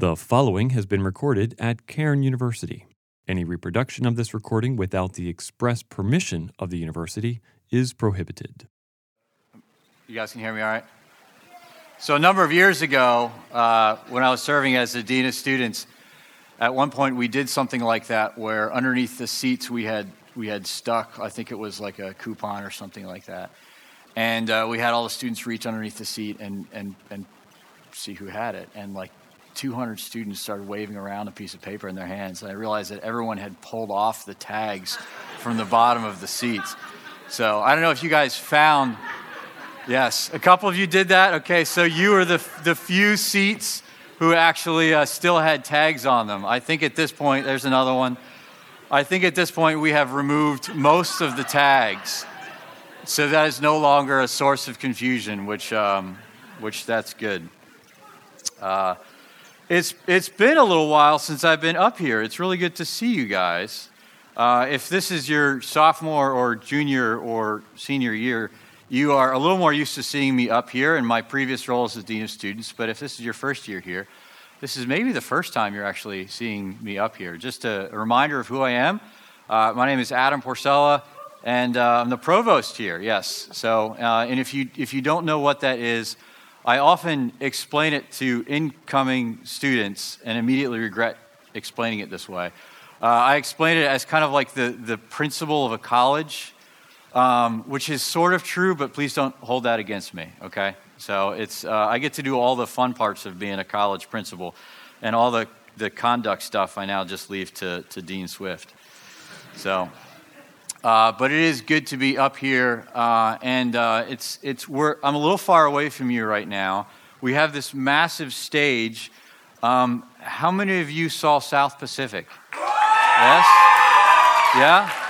The following has been recorded at Cairn University. Any reproduction of this recording without the express permission of the university is prohibited. You guys can hear me all right? So, a number of years ago, uh, when I was serving as the Dean of Students, at one point we did something like that where underneath the seats we had, we had stuck, I think it was like a coupon or something like that. And uh, we had all the students reach underneath the seat and, and, and see who had it. And like 200 students started waving around a piece of paper in their hands. And I realized that everyone had pulled off the tags from the bottom of the seats. So I don't know if you guys found Yes, a couple of you did that. Okay, so you were the, the few seats who actually uh, still had tags on them. I think at this point, there's another one. I think at this point, we have removed most of the tags. So that is no longer a source of confusion, which, um, which that's good. Uh, it's, it's been a little while since I've been up here. It's really good to see you guys. Uh, if this is your sophomore or junior or senior year, you are a little more used to seeing me up here in my previous role as the Dean of Students, but if this is your first year here, this is maybe the first time you're actually seeing me up here. Just a, a reminder of who I am. Uh, my name is Adam Porcella, and uh, I'm the provost here, yes. So, uh, and if you, if you don't know what that is, I often explain it to incoming students and immediately regret explaining it this way. Uh, I explain it as kind of like the, the principal of a college um, which is sort of true, but please don't hold that against me, okay? So it's, uh, I get to do all the fun parts of being a college principal, and all the, the conduct stuff I now just leave to, to Dean Swift. So, uh, but it is good to be up here, uh, and uh, it's, it's, I'm a little far away from you right now. We have this massive stage. Um, how many of you saw South Pacific? Yes? Yeah?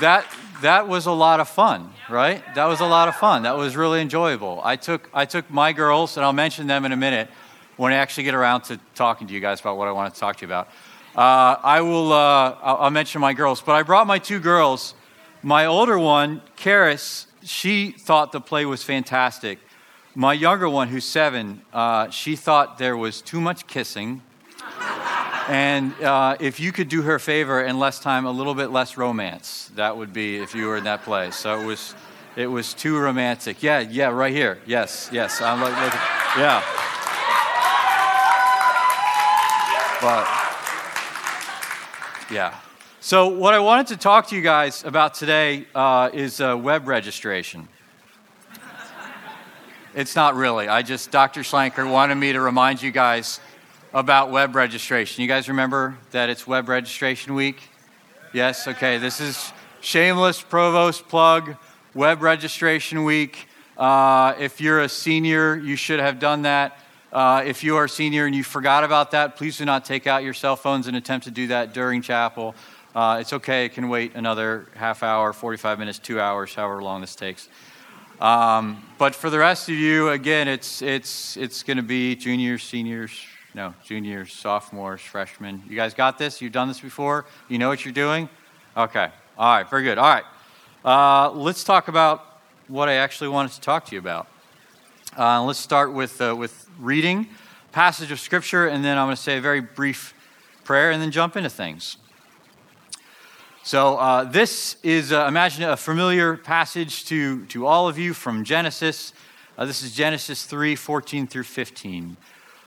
that that was a lot of fun, right? That was a lot of fun. That was really enjoyable. I took I took my girls, and I'll mention them in a minute when I actually get around to talking to you guys about what I want to talk to you about. Uh, I will. Uh, I'll, mention my girls, but I brought my two girls. My older one, Karis, she thought the play was fantastic. My younger one, who's seven, uh, she thought there was too much kissing and uh, if you could do her a favor and less time, a little bit less romance, that would be if you were in that play. So it was, it was too romantic. Yeah, yeah, right here. Yes, yes. I'm like, yeah. But yeah. So what I wanted to talk to you guys about today uh, is uh, web registration. It's not really. I just Dr. Schlanker wanted me to remind you guys about web registration. You guys remember that it's web registration week? Yes? Okay, this is shameless provost plug, web registration week. Uh, if you're a senior, you should have done that. Uh, if you are a senior and you forgot about that, please do not take out your cell phones and attempt to do that during chapel. Uh, it's okay, it can wait another half hour, 45 minutes, two hours, however long this takes. Um, but for the rest of you, again, it's, it's, it's going to be juniors, seniors, no, juniors, sophomores, freshmen. You guys got this? You've done this before? You know what you're doing? Okay. All right, very good. All right. Uh, let's talk about what I actually wanted to talk to you about. Uh, let's start with, uh, with reading passage of scripture, and then I'm going to say a very brief prayer and then jump into things. So, uh, this is, uh, imagine a familiar passage to, to all of you from Genesis. Uh, this is Genesis 3 14 through 15.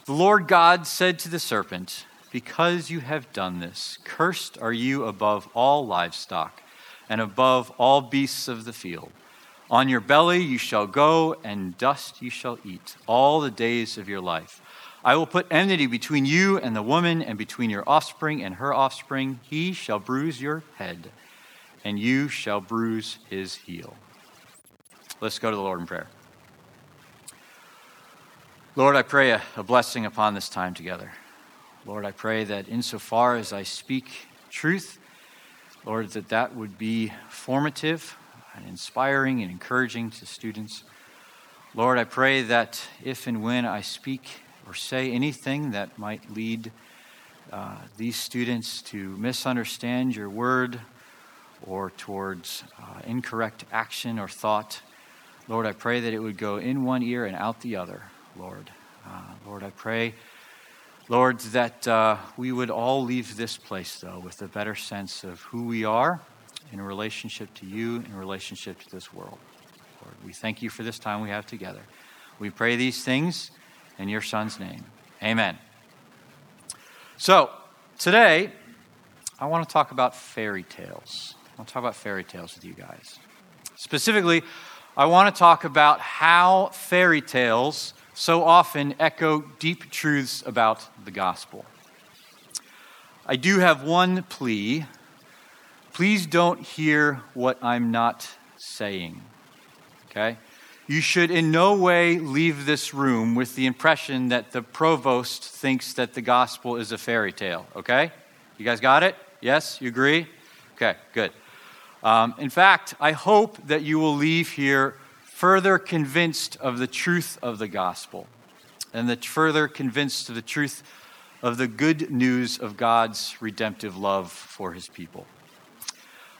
The Lord God said to the serpent, Because you have done this, cursed are you above all livestock and above all beasts of the field. On your belly you shall go, and dust you shall eat all the days of your life. I will put enmity between you and the woman, and between your offspring and her offspring. He shall bruise your head, and you shall bruise his heel. Let's go to the Lord in prayer. Lord, I pray a, a, blessing upon this time together. Lord, I pray that insofar as I speak truth, Lord, that that would be formative and inspiring and encouraging to students. Lord, I pray that if and when I speak or say anything that might lead uh, these students to misunderstand your word or towards uh, incorrect action or thought, Lord, I pray that it would go in one ear and out the other. Lord. Uh, Lord, I pray Lord, that uh, we would all leave this place, though, with a better sense of who we are in relationship to you, in relationship to this world. Lord, we thank you for this time we have together. We pray these things in your Son's name. Amen. So, today, I want to talk about fairy tales. I want to talk about fairy tales with you guys. Specifically, I want to talk about how fairy tales so often echo deep truths about the gospel. I do have one plea. Please don't hear what I'm not saying. Okay? You should in no way leave this room with the impression that the provost thinks that the gospel is a fairy tale. Okay? You guys got it? Yes? You agree? Okay, good. Um, in fact, I hope that you will leave here further convinced of the truth of the gospel and that further convinced of the truth of the good news of God's redemptive love for his people.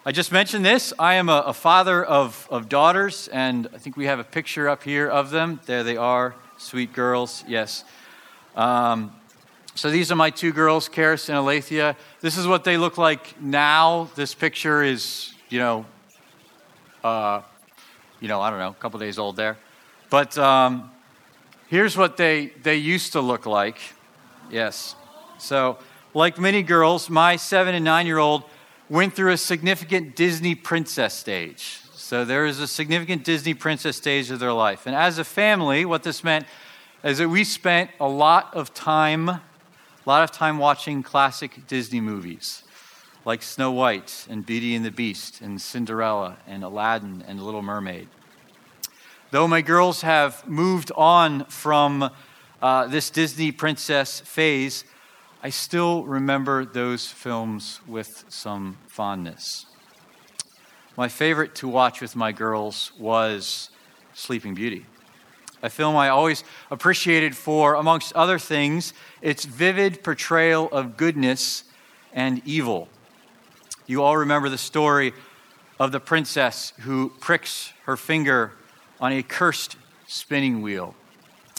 I just mentioned this. I am a, a, father of, of daughters, and I think we have a picture up here of them. There they are, sweet girls, yes. Um, so these are my two girls, Karis and Alethea. This is what they look like now. This picture is, you know, uh, you know, I don't know, a couple days old there. But um, here's what they, they used to look like. Yes. So, like many girls, my seven and nine year old went through a significant Disney princess stage. So, there is a significant Disney princess stage of their life. And as a family, what this meant is that we spent a lot of time, a lot of time watching classic Disney movies like Snow White and Beauty and the Beast and Cinderella and Aladdin and Little Mermaid. Though my girls have moved on from uh, this Disney princess phase, I still remember those films with some fondness. My favorite to watch with my girls was Sleeping Beauty, a film I always appreciated for, amongst other things, its vivid portrayal of goodness and evil you all remember the story of the princess who pricks her finger on a cursed spinning wheel.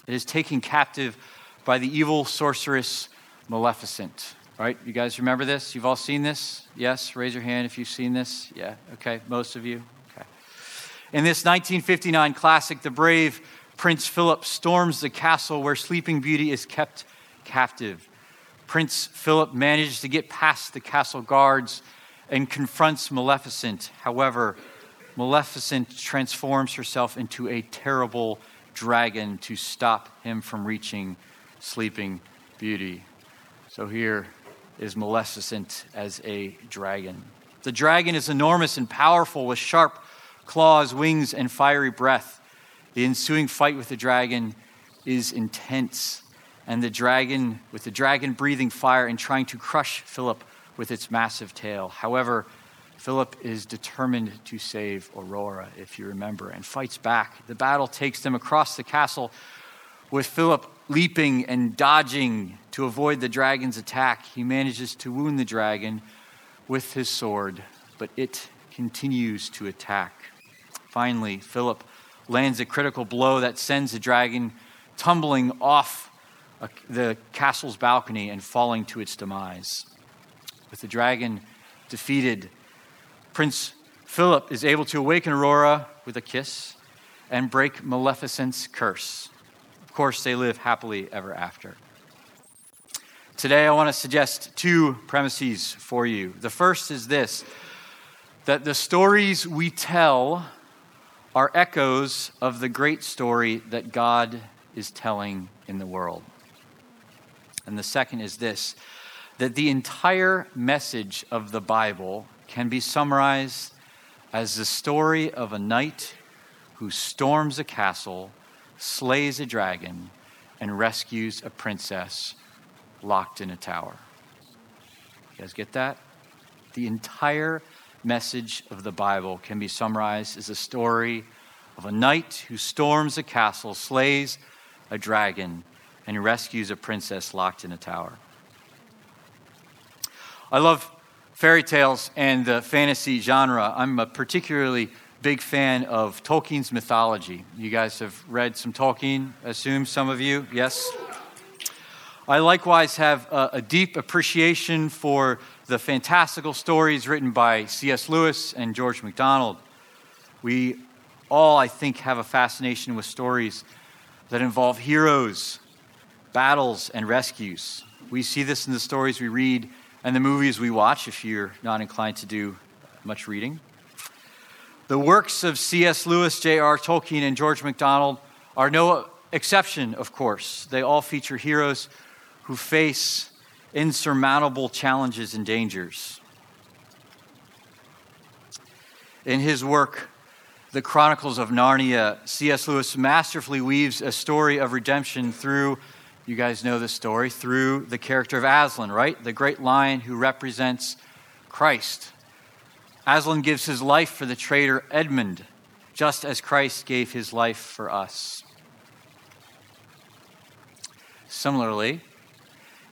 It is taken captive by the evil sorceress Maleficent. Right? You guys remember this? You've all seen this? Yes? Raise your hand if you've seen this. Yeah? Okay. Most of you? Okay. In this 1959 classic, the brave Prince Philip storms the castle where Sleeping Beauty is kept captive. Prince Philip manages to get past the castle guards and confronts Maleficent. However, Maleficent transforms herself into a terrible dragon to stop him from reaching Sleeping Beauty. So here is Maleficent as a dragon. The dragon is enormous and powerful with sharp claws, wings, and fiery breath. The ensuing fight with the dragon is intense, and the dragon, with the dragon breathing fire and trying to crush Philip, with its massive tail. However, Philip is determined to save Aurora, if you remember, and fights back. The battle takes them across the castle with Philip leaping and dodging to avoid the dragon's attack. He manages to wound the dragon with his sword, but it continues to attack. Finally, Philip lands a critical blow that sends the dragon tumbling off the castle's balcony and falling to its demise with the dragon defeated, Prince Philip is able to awaken Aurora with a kiss and break Maleficent's curse. Of course, they live happily ever after. Today, I want to suggest two premises for you. The first is this that the stories we tell are echoes of the great story that God is telling in the world. And the second is this that the entire message of the Bible can be summarized as the story of a knight who storms a castle, slays a dragon, and rescues a princess locked in a tower. You guys get that? The entire message of the Bible can be summarized as a story of a knight who storms a castle, slays a dragon, and rescues a princess locked in a tower. I love fairy tales and the fantasy genre. I'm a particularly big fan of Tolkien's mythology. You guys have read some Tolkien, I assume some of you? Yes? I likewise have a, a deep appreciation for the fantastical stories written by C.S. Lewis and George MacDonald. We all, I think, have a fascination with stories that involve heroes, battles, and rescues. We see this in the stories we read and the movies we watch if you're not inclined to do much reading. The works of C.S. Lewis, J.R. Tolkien, and George MacDonald are no exception, of course. They all feature heroes who face insurmountable challenges and dangers. In his work, The Chronicles of Narnia, C.S. Lewis masterfully weaves a story of redemption through, you guys know the story, through the character of Aslan, right? The great lion who represents Christ. Aslan gives his life for the traitor Edmund, just as Christ gave his life for us. Similarly,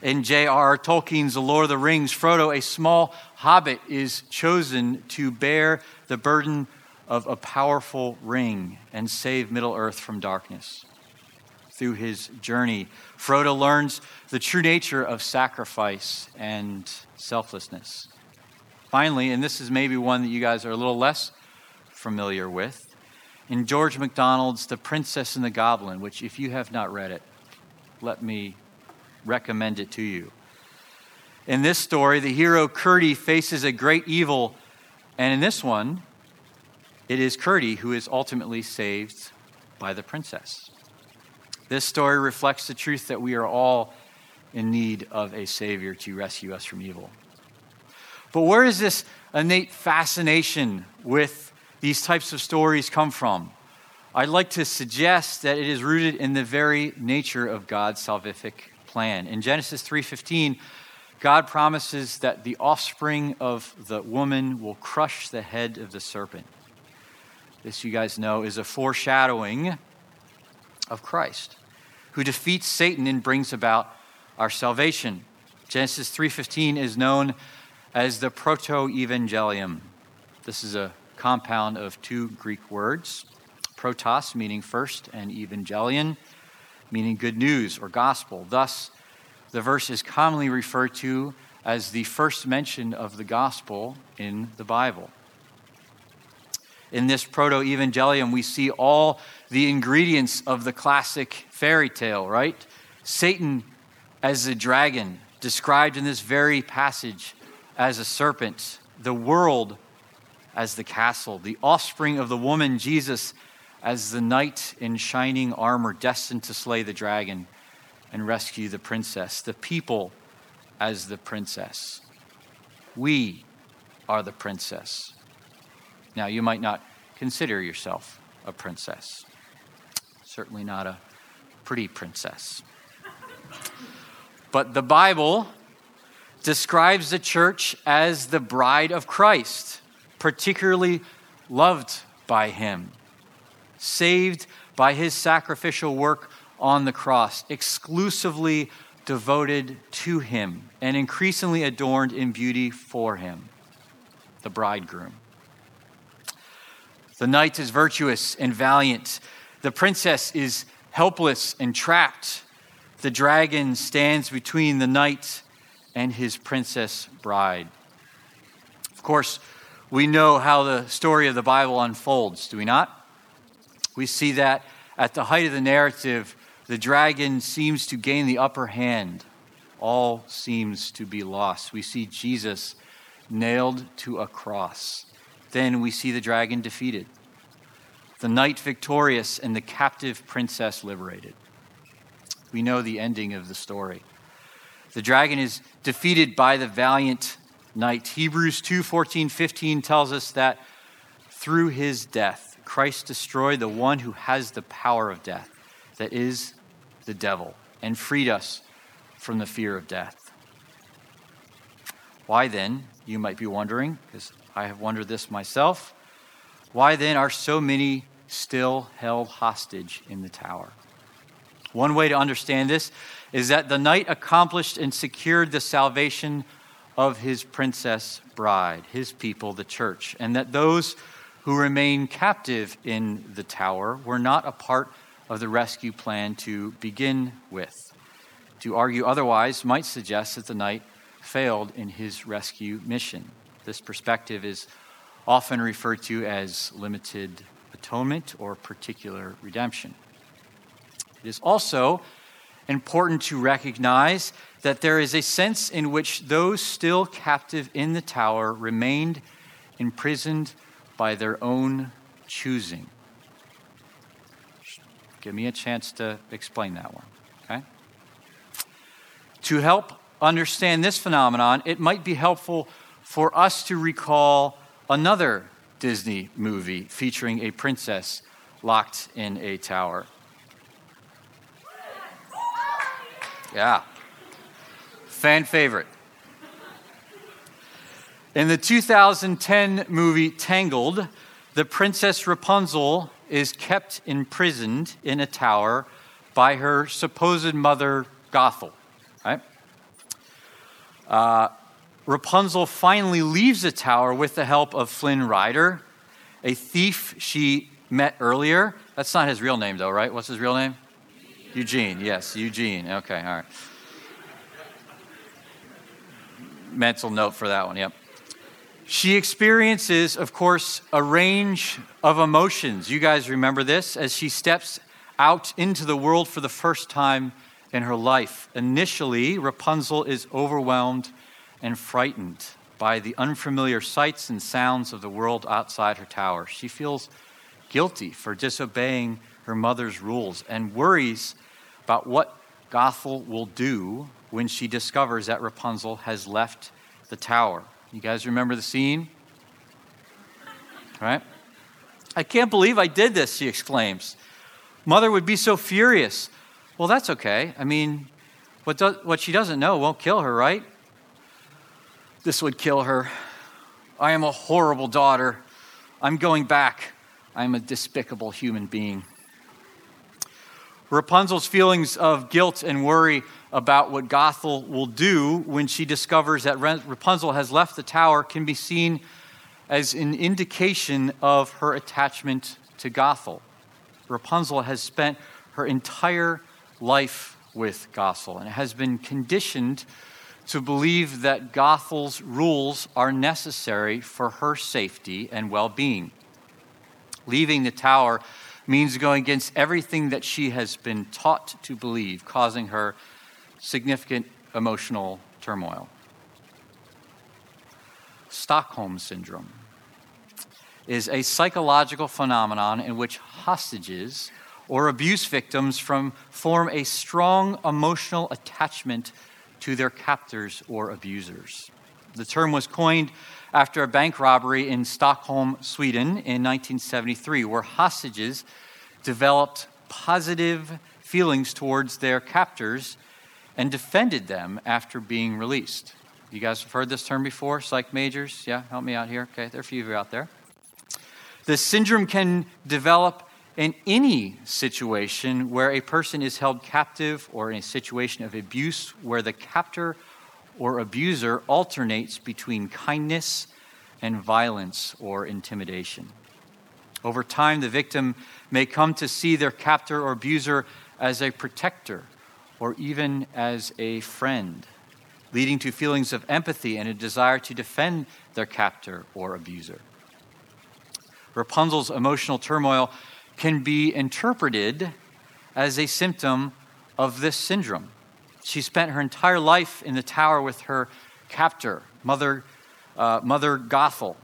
in J.R.R. Tolkien's The Lord of the Rings, Frodo, a small hobbit, is chosen to bear the burden of a powerful ring and save Middle Earth from darkness. Through his journey, Frodo learns the true nature of sacrifice and selflessness. Finally, and this is maybe one that you guys are a little less familiar with, in George MacDonald's The Princess and the Goblin, which, if you have not read it, let me recommend it to you. In this story, the hero Curdie faces a great evil, and in this one, it is Curdie who is ultimately saved by the princess. This story reflects the truth that we are all in need of a Savior to rescue us from evil. But where does this innate fascination with these types of stories come from? I'd like to suggest that it is rooted in the very nature of God's salvific plan. In Genesis 3:15, God promises that the offspring of the woman will crush the head of the serpent. This you guys know is a foreshadowing of Christ, who defeats Satan and brings about our salvation. Genesis 3:15 is known as the proto-evangelium. This is a compound of two Greek words, protos meaning first and evangelion meaning good news or gospel. Thus, the verse is commonly referred to as the first mention of the gospel in the Bible. In this proto evangelium, we see all the ingredients of the classic fairy tale, right? Satan as the dragon, described in this very passage as a serpent, the world as the castle, the offspring of the woman, Jesus, as the knight in shining armor destined to slay the dragon and rescue the princess, the people as the princess. We are the princess. Now, you might not consider yourself a princess, certainly not a pretty princess. But the Bible describes the church as the bride of Christ, particularly loved by him saved by his sacrificial work on the cross, exclusively devoted to him, and increasingly adorned in beauty for him, the bridegroom. The knight is virtuous and valiant. The princess is helpless and trapped. The dragon stands between the knight and his princess bride. Of course, we know how the story of the Bible unfolds, do we not? We see that at the height of the narrative, the dragon seems to gain the upper hand. All seems to be lost. We see Jesus nailed to a cross. Then we see the dragon defeated, the knight victorious, and the captive princess liberated. We know the ending of the story. The dragon is defeated by the valiant knight. Hebrews 2 14, 15 tells us that through his death, Christ destroyed the one who has the power of death, that is the devil, and freed us from the fear of death. Why then, you might be wondering, because I have wondered this myself, why then are so many still held hostage in the tower? One way to understand this is that the knight accomplished and secured the salvation of his princess bride, his people, the church, and that those who remain captive in the tower were not a part of the rescue plan to begin with. To argue otherwise might suggest that the knight failed in his rescue mission. This perspective is often referred to as limited atonement or particular redemption. It is also important to recognize that there is a sense in which those still captive in the tower remained imprisoned by their own choosing. Give me a chance to explain that one, okay? To help understand this phenomenon, it might be helpful for us to recall another Disney movie featuring a princess locked in a tower. Yeah. Fan favorite. In the 2010 movie Tangled, the Princess Rapunzel is kept imprisoned in a tower by her supposed mother, Gothel. Right? Uh, Rapunzel finally leaves the tower with the help of Flynn Rider, a thief she met earlier. That's not his real name, though, right? What's his real name? Eugene, yes, Eugene. Okay, all right. Mental note for that one, yep. She experiences, of course, a range of emotions. You guys remember this as she steps out into the world for the first time in her life. Initially, Rapunzel is overwhelmed and frightened by the unfamiliar sights and sounds of the world outside her tower. She feels guilty for disobeying her mother's rules and worries about what Gothel will do when she discovers that Rapunzel has left the tower. You guys remember the scene? Right? I can't believe I did this, she exclaims. Mother would be so furious. Well, that's okay. I mean, what, do, what she doesn't know won't kill her, right? This would kill her. I am a horrible daughter. I'm going back. I'm a despicable human being. Rapunzel's feelings of guilt and worry about what Gothel will do when she discovers that Rapunzel has left the tower can be seen as an indication of her attachment to Gothel. Rapunzel has spent her entire life with Gothel and has been conditioned to believe that Gothel's rules are necessary for her safety and well being. Leaving the tower means going against everything that she has been taught to believe, causing her significant emotional turmoil. Stockholm Syndrome is a psychological phenomenon in which hostages or abuse victims from form a strong emotional attachment to their captors or abusers. The term was coined after a bank robbery in Stockholm, Sweden in 1973, where hostages developed positive feelings towards their captors and defended them after being released. You guys have heard this term before? Psych majors? Yeah, help me out here. Okay, there are a few of you out there. The syndrome can develop in any situation where a person is held captive or in a situation of abuse where the captor or abuser alternates between kindness and violence or intimidation. Over time, the victim may come to see their captor or abuser as a protector or even as a friend, leading to feelings of empathy and a desire to defend their captor or abuser. Rapunzel's emotional turmoil can be interpreted as a symptom of this syndrome. She spent her entire life in the tower with her captor, Mother, uh, Mother Gothel,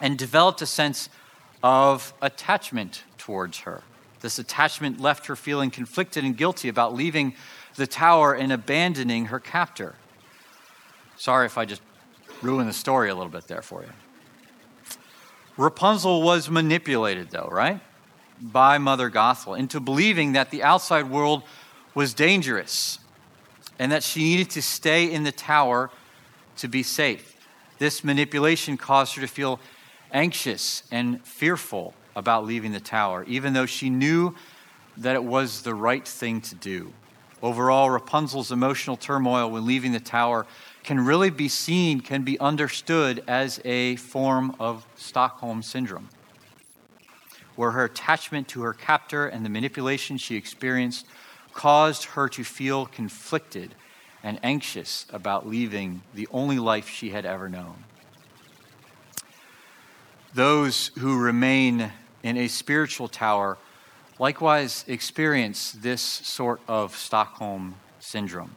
and developed a sense of attachment towards her. This attachment left her feeling conflicted and guilty about leaving the tower and abandoning her captor. Sorry if I just ruined the story a little bit there for you. Rapunzel was manipulated, though, right? By Mother Gothel into believing that the outside world was dangerous and that she needed to stay in the tower to be safe. This manipulation caused her to feel anxious and fearful about leaving the tower, even though she knew that it was the right thing to do. Overall, Rapunzel's emotional turmoil when leaving the tower can really be seen, can be understood as a form of Stockholm Syndrome, where her attachment to her captor and the manipulation she experienced caused her to feel conflicted and anxious about leaving the only life she had ever known. Those who remain in a spiritual tower likewise experience this sort of Stockholm syndrome.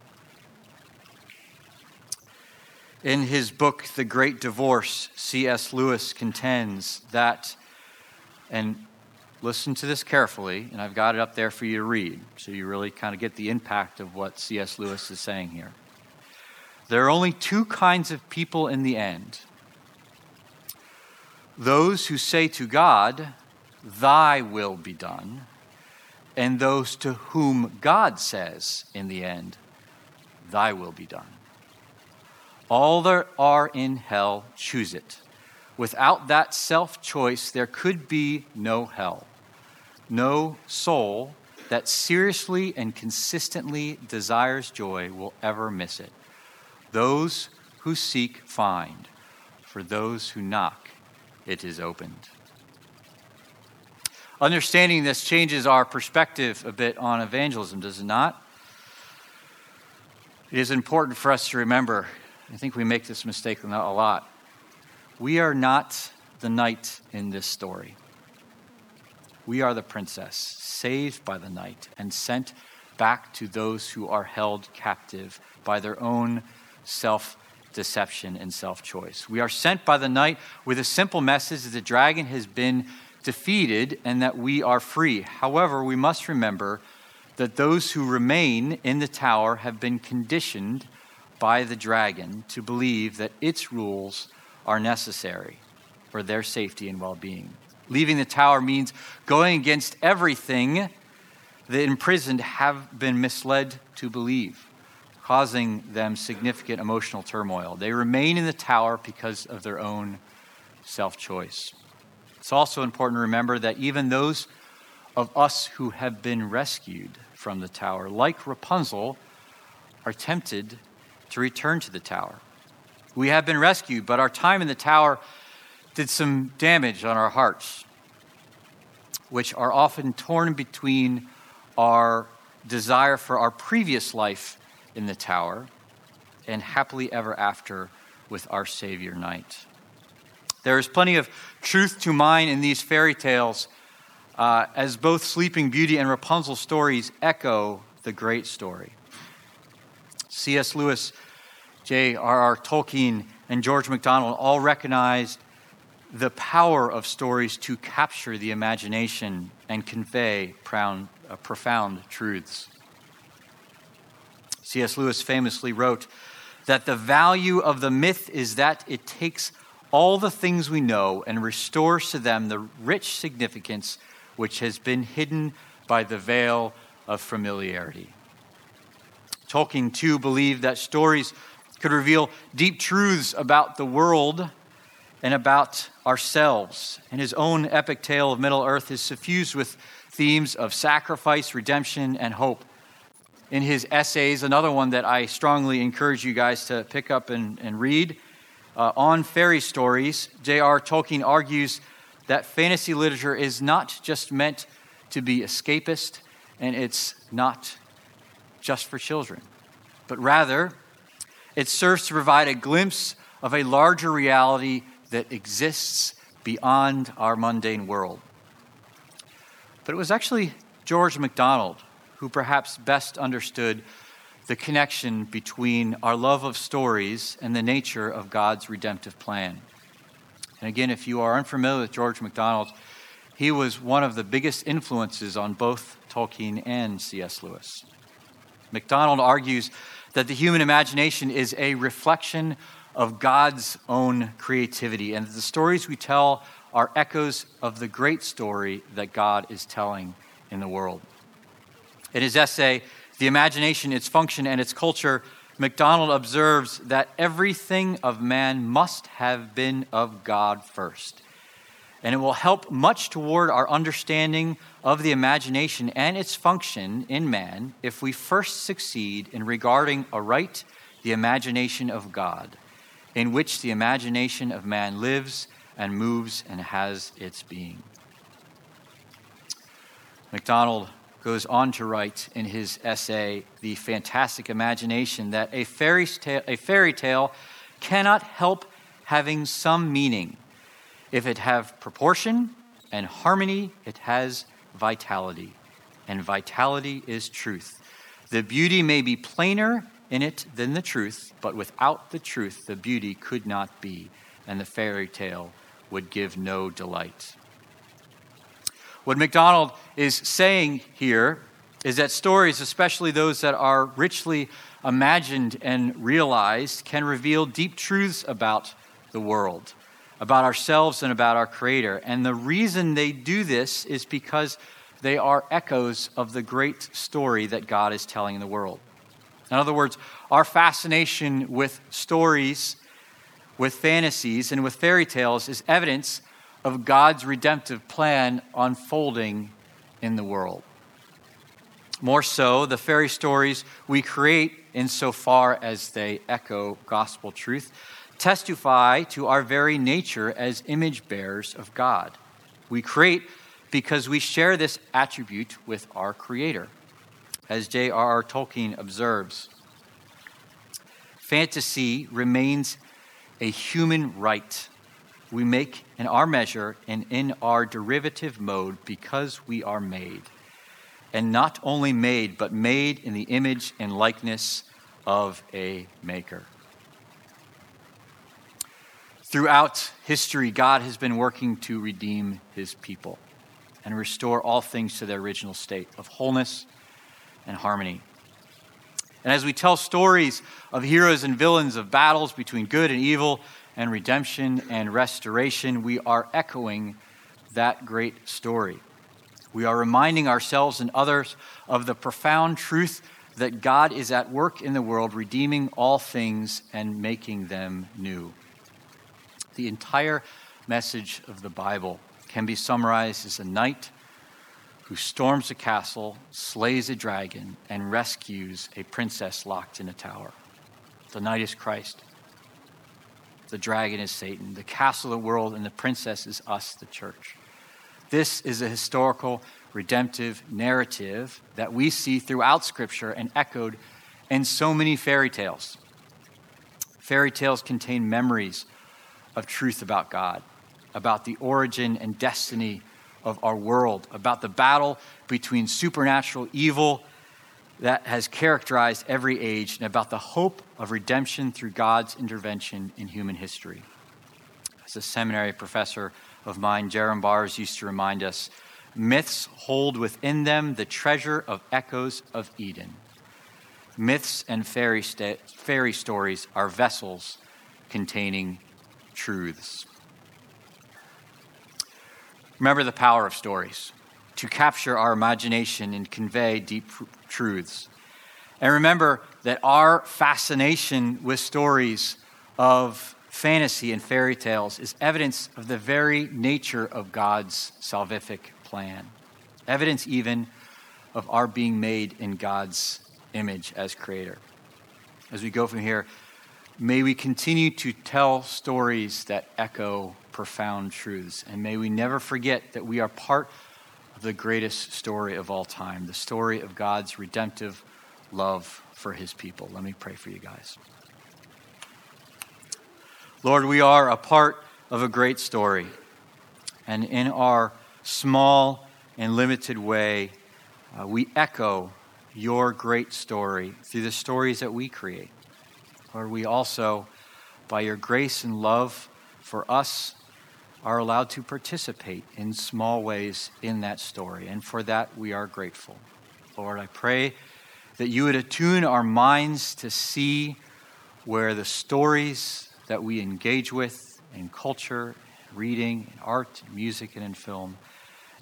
In his book, The Great Divorce, C.S. Lewis contends that, and listen to this carefully, and I've got it up there for you to read, so you really kind of get the impact of what C.S. Lewis is saying here. There are only two kinds of people in the end those who say to God, Thy will be done, and those to whom God says in the end, Thy will be done. All that are in hell choose it. Without that self choice, there could be no hell. No soul that seriously and consistently desires joy will ever miss it. Those who seek find. For those who knock, it is opened. Understanding this changes our perspective a bit on evangelism, does it not? It is important for us to remember, I think we make this mistake a lot. We are not the knight in this story. We are the princess, saved by the knight and sent back to those who are held captive by their own self deception and self choice. We are sent by the knight with a simple message that the dragon has been defeated and that we are free. However, we must remember that those who remain in the tower have been conditioned by the dragon to believe that its rules are necessary for their safety and well being. Leaving the tower means going against everything the imprisoned have been misled to believe causing them significant emotional turmoil. They remain in the tower because of their own self choice. It's also important to remember that even those of us who have been rescued from the tower, like Rapunzel, are tempted to return to the tower. We have been rescued, but our time in the tower did some damage on our hearts, which are often torn between our desire for our previous life in the tower, and happily ever after with our Savior Knight. There is plenty of truth to mine in these fairy tales, uh, as both Sleeping Beauty and Rapunzel stories echo the great story. C.S. Lewis, J.R.R. Tolkien, and George MacDonald all recognized the power of stories to capture the imagination and convey profound, uh, profound truths. C.S. Lewis famously wrote that the value of the myth is that it takes all the things we know and restores to them the rich significance which has been hidden by the veil of familiarity. Tolkien, too, believed that stories could reveal deep truths about the world and about ourselves. And his own epic tale of Middle Earth is suffused with themes of sacrifice, redemption, and hope in his essays, another one that I strongly encourage you guys to pick up and, and read. Uh, on fairy stories, J.R. Tolkien argues that fantasy literature is not just meant to be escapist and it's not just for children, but rather it serves to provide a glimpse of a larger reality that exists beyond our mundane world. But it was actually George MacDonald who perhaps best understood the connection between our love of stories and the nature of God's redemptive plan. And again, if you are unfamiliar with George MacDonald, he was one of the biggest influences on both Tolkien and C.S. Lewis. MacDonald argues that the human imagination is a reflection of God's own creativity, and the stories we tell are echoes of the great story that God is telling in the world. In his essay, The Imagination, Its Function, and Its Culture, MacDonald observes that everything of man must have been of God first. And it will help much toward our understanding of the imagination and its function in man if we first succeed in regarding aright the imagination of God, in which the imagination of man lives and moves and has its being. MacDonald goes on to write in his essay, The Fantastic Imagination, that a fairy tale, a fairy tale cannot help having some meaning. If it have proportion and harmony, it has vitality, and vitality is truth. The beauty may be plainer in it than the truth, but without the truth, the beauty could not be, and the fairy tale would give no delight. What MacDonald is saying here is that stories, especially those that are richly imagined and realized, can reveal deep truths about the world, about ourselves, and about our Creator. And the reason they do this is because they are echoes of the great story that God is telling in the world. In other words, our fascination with stories, with fantasies, and with fairy tales is evidence of God's redemptive plan unfolding in the world. More so, the fairy stories we create, insofar as they echo gospel truth, testify to our very nature as image bearers of God. We create because we share this attribute with our Creator. As J.R.R. Tolkien observes, fantasy remains a human right we make in our measure and in our derivative mode because we are made. And not only made, but made in the image and likeness of a maker. Throughout history, God has been working to redeem his people and restore all things to their original state of wholeness and harmony. And as we tell stories of heroes and villains, of battles between good and evil, and redemption and restoration, we are echoing that great story. We are reminding ourselves and others of the profound truth that God is at work in the world, redeeming all things and making them new. The entire message of the Bible can be summarized as a knight who storms a castle, slays a dragon, and rescues a princess locked in a tower. The knight is Christ. The dragon is Satan. The castle the world and the princess is us, the church. This is a historical, redemptive narrative that we see throughout Scripture and echoed in so many fairy tales. Fairy tales contain memories of truth about God, about the origin and destiny of our world, about the battle between supernatural evil that has characterized every age and about the hope of redemption through God's intervention in human history. As a seminary professor of mine, Jerram Barrs, used to remind us myths hold within them the treasure of echoes of Eden. Myths and fairy, sta- fairy stories are vessels containing truths. Remember the power of stories to capture our imagination and convey deep truths. And remember that our fascination with stories of fantasy and fairy tales is evidence of the very nature of God's salvific plan, evidence even of our being made in God's image as creator. As we go from here, may we continue to tell stories that echo profound truths, and may we never forget that we are part of the greatest story of all time, the story of God's redemptive love for his people. Let me pray for you guys. Lord, we are a part of a great story. And in our small and limited way, uh, we echo your great story through the stories that we create. Lord, we also, by your grace and love for us are allowed to participate in small ways in that story. And for that, we are grateful. Lord, I pray that you would attune our minds to see where the stories that we engage with in culture, reading, in art, music, and in film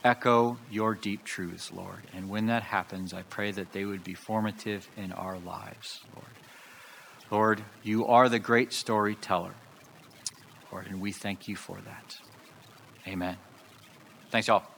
echo your deep truths, Lord. And when that happens, I pray that they would be formative in our lives, Lord. Lord, you are the great storyteller, Lord, and we thank you for that. Amen. Thanks, y'all.